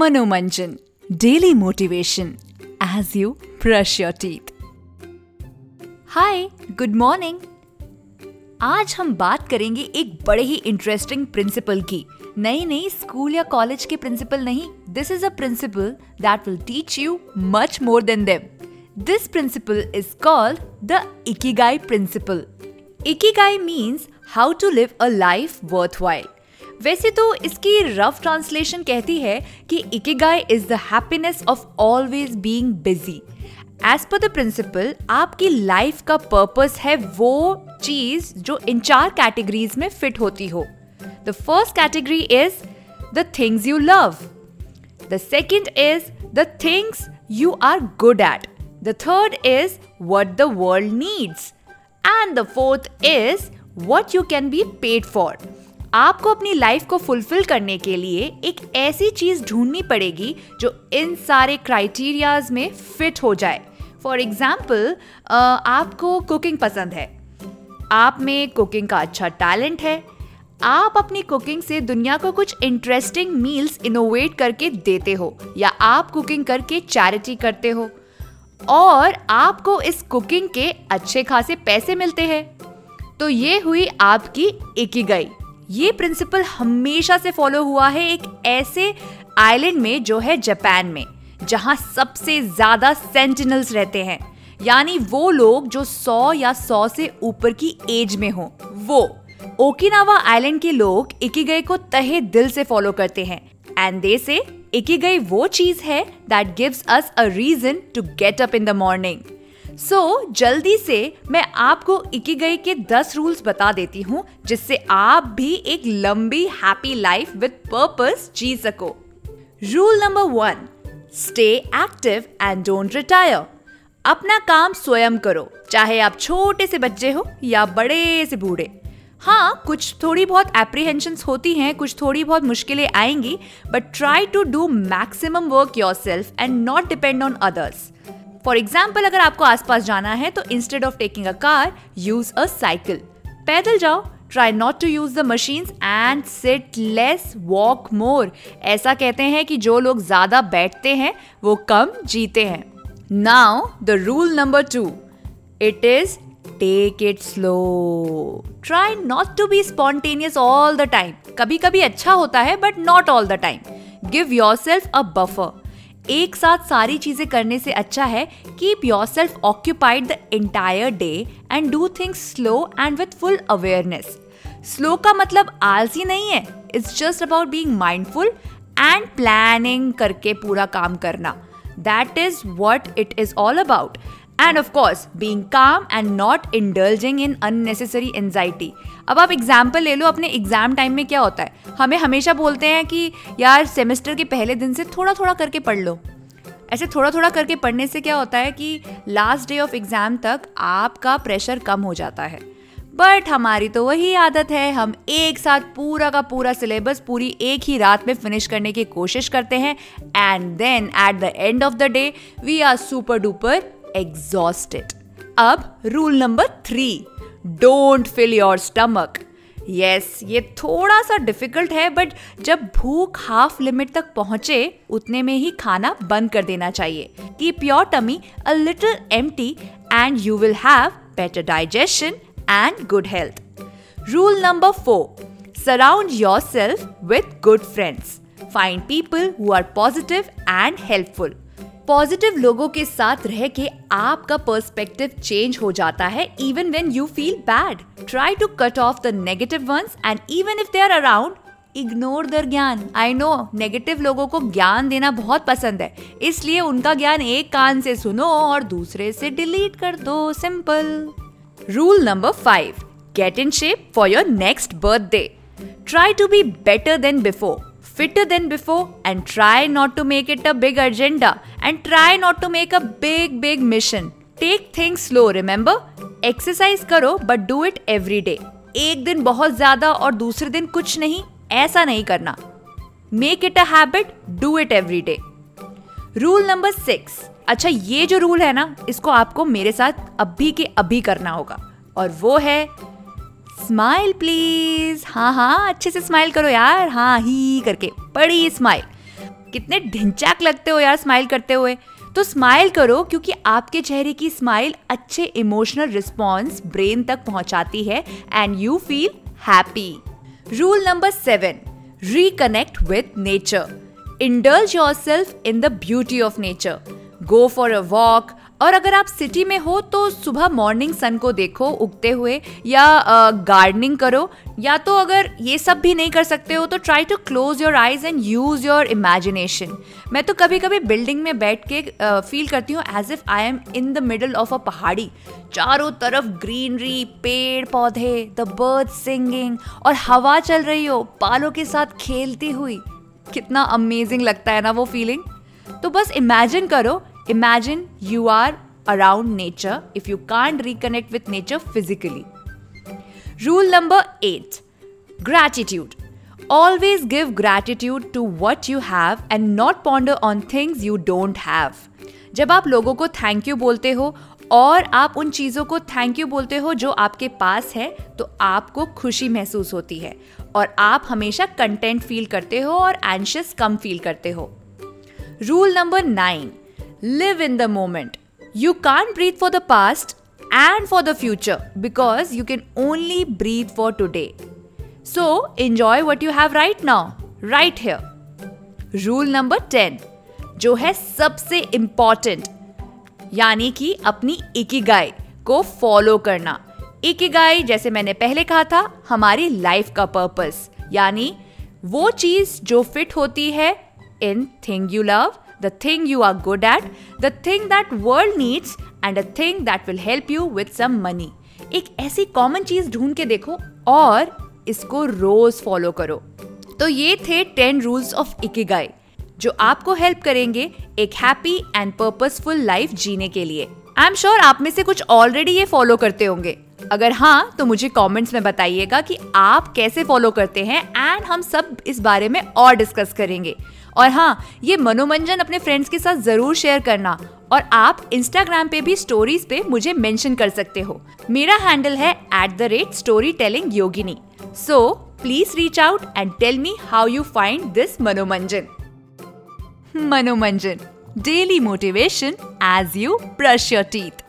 Manomanjan, daily motivation as you brush your teeth. Hi good morning आज हम बात करेंगे एक बड़े ही इंटरेस्टिंग प्रिंसिपल की। नई नई स्कूल या कॉलेज के प्रिंसिपल नहीं this is a principle that will teach you much more than them this principle is called the ikigai principle ikigai means how to live a life worthwhile वैसे तो इसकी rough translation कहती है कि ikigai is the happiness of always being busy as per the principle आपकी life का purpose है वो चीज़ जो इन चार कैटेगरीज में फिट होती हो। The first category is the things you love the second is the things you are good at the third is what the world needs and the fourth is what you can be paid for आपको अपनी life को fulfil करने के लिए एक ऐसी चीज़ ढूंढनी पड़ेगी जो इन सारे क्राइटेरियाज में फिट हो जाए। फॉर एग्ज़ाम्पल आपको कुकिंग पसंद है। आप में कुकिंग का अच्छा टैलेंट है। आप अपनी कुकिंग से दुनिया को कुछ इंटरेस्टिंग मील्स इनोवेट करके देते हो या आप कुकिंग करके चैरिटी करते हो। और आपको इस कुकिंग के अच्छे खासे पैसे मिलते हैं। तो ये हुई आपकी इकिगाई ये प्रिंसिपल हमेशा से फॉलो हुआ है एक ऐसे आइलैंड में जो है जापान में, जहाँ सबसे ज़्यादा सेंटिनल्स रहते हैं। यानी वो लोग जो सौ या सौ से ऊपर की एज में हो, वो ओकिनावा आइलैंड के लोग इकिगई को तहे दिल से फॉलो करते हैं। एंड दे से इकिगई वो चीज़ है that gives us a reason to get up in the morning so so, जल्दी से मैं आपको इकिगई के दस रूल्स बता देती हूँ जिससे आप भी एक लंबी हैप्पी लाइफ विद पर्पस जी सको। Rule number one stay active and don't retire अपना काम स्वयं करो चाहे आप छोटे से बच्चे हो या बड़े से बूढ़े। हाँ कुछ थोड़ी बहुत एप्रीहेंशन होती हैं कुछ थोड़ी बहुत मुश्किलें आएँगी but try to do maximum work yourself and not depend on others for example अगर आपको आसपास जाना है तो instead of taking a car use a cycle पैदल जाओ try not to use the machine and sit less walk more ऐसा कहते हैं कि जो लोग ज़्यादा बैठते हैं, वो कम जीते हैं. Now the rule number two it is take it slow try not to be spontaneous all the time कभी कभी अच्छा होता है but not all the time give yourself a buffer एक साथ सारी चीज़ें करने से अच्छा है keep yourself occupied the entire day and do things slow and with full awareness slow का मतलब आलसी नहीं है it's just about being mindful and planning करके पूरा काम करना. That is what it is all about and of course being calm and not indulging in unnecessary anxiety अब आप एग्ज़ाम्पल ले लो, अपने एग्ज़ाम टाइम में क्या होता है? हमें हमेशा बोलते हैं कि, यार सेमेस्टर के पहले दिन से थोड़ा थोड़ा करके पढ़ लो। ऐसे थोड़ा थोड़ा करके पढ़ने से क्या होता है कि लास्ट डे ऑफ़ एग्ज़ाम तक आपका प्रेशर कम हो जाता है। बट हमारी तो वही आदत है, हम एक साथ पूरा का पूरा सिलेबस पूरी एक ही रात में फिनिश करने की कोशिश करते हैं। And then at the end of the day we are super duper exhausted अब rule number three don't fill your stomach yes ये थोड़ा सा डिफ़िकल्ट है बट जब भूख हाफ़ लिमिट तक पहुँचे, उतने में ही खाना बंद कर देना चाहिए। Keep your tummy a little empty and you will have better digestion and good health rule number four surround yourself with good friends find people who are positive and helpful positive लोगों के साथ रह के आपका perspective change हो जाता है even when you feel bad try to cut off the negative ones and even if they are around ignore their ज्ञान. आई नो नेगेटिव लोगों को ज्ञान देना बहुत पसंद है, इसलिए उनका ज्ञान एक कान से सुनो और दूसरे से डिलीट कर दो simple rule number five get in shape for your next birthday try to be better than before fitter than before and try not to make it a big agenda and try not to make a big big mission. Take things slow, remember? Exercise करो but do it every day एक दिन बहुत ज़्यादा और दूसरे दिन कुछ नहीं, ऐसा नहीं करना. Make it a habit do it every day rule number six अच्छा ये जो रूल है ना, इसको आपको मेरे साथ अभी के अभी करना होगा. और वो है स्माइल प्लीज़ हाँ हाँ अच्छे से स्माइल करो यार। हाँ ही करके। बड़ी स्माइल कितने ढिंचाक लगते हो यार स्माइल करते हुए। तो स्माइल करो क्योंकि आपके चेहरे की स्माइल अच्छे इमोशनल रिस्पॉन्स ब्रेन तक पहुंचाती है and you feel happy rule number seven reconnect with nature indulge yourself in the beauty of nature go for a walk और अगर आप सिटी में हो तो सुबह मॉर्निंग सन को देखो, उगते हुए, या गार्डनिंग करो, या तो अगर ये सब भी नहीं कर सकते हो तो try to close your eyes and use your imagination मैं तो कभी कभी बिल्डिंग में बैठ के फील करती हूँ as if I am in the middle of a पहाड़ी. चारों तरफ़ ग्रीनरी पेड़ पौधे द बर्ड सिंगिंग और हवा चल रही हो पालों के साथ खेलती हुई. कितना अमेजिंग लगता है ना वो फीलिंग तो बस इमेजिन करो imagine you are around nature if you can't reconnect with nature physically rule number eight gratitude always give gratitude to what you have and not ponder on things you don't have जब आप लोगों को thank you बोलते हो और आप उन चीज़ों को थैंक यू बोलते हो जो आपके पास है तो आपको खुशी महसूस होती है और आप हमेशा कंटेंट फील करते हो और एंशियस कम फील करते हो। Rule number nine live in the moment you can't breathe for the past and for the future because you can only breathe for today so enjoy what you have right now right here rule number ten जो है सबसे important यानी कि अपनी Ikigai को follow करना। Ikigai जैसे मैंने पहले कहा था, हमारी लाइफ का पर्पस यानी वो चीज़ जो फिट होती है in thing you love the thing you are good at the thing that world needs and a thing that will help you with some money एक ऐसी कॉमन चीज़ ढूंढ के देखो और इसको रोज फॉलो करो। तो ये थे टेन रूल्स ऑफ़ इकिगाई जो आपको हेल्प करेंगे एक हैप्पी एंड पर्पसफुल लाइफ जीने के लिए। आई एम श्योर आप में से कुछ ऑलरेडी ये फॉलो करते होंगे। अगर हाँ तो मुझे कमेंट्स में बताइएगा कि आप कैसे फॉलो करते हैं एंड हम सब इस बारे में और डिस्कस करेंगे। और हाँ ये मनोरंजन अपने फ्रेंड्स के साथ ज़रूर शेयर करना और आप इंस्टाग्राम पे भी स्टोरीज पे मुझे मेंशन कर सकते हो। मेरा हैंडल है at the rate story telling Yogini so please reach out and tell me how you find this Manomanjan. Manomanjan daily motivation as you brush your teeth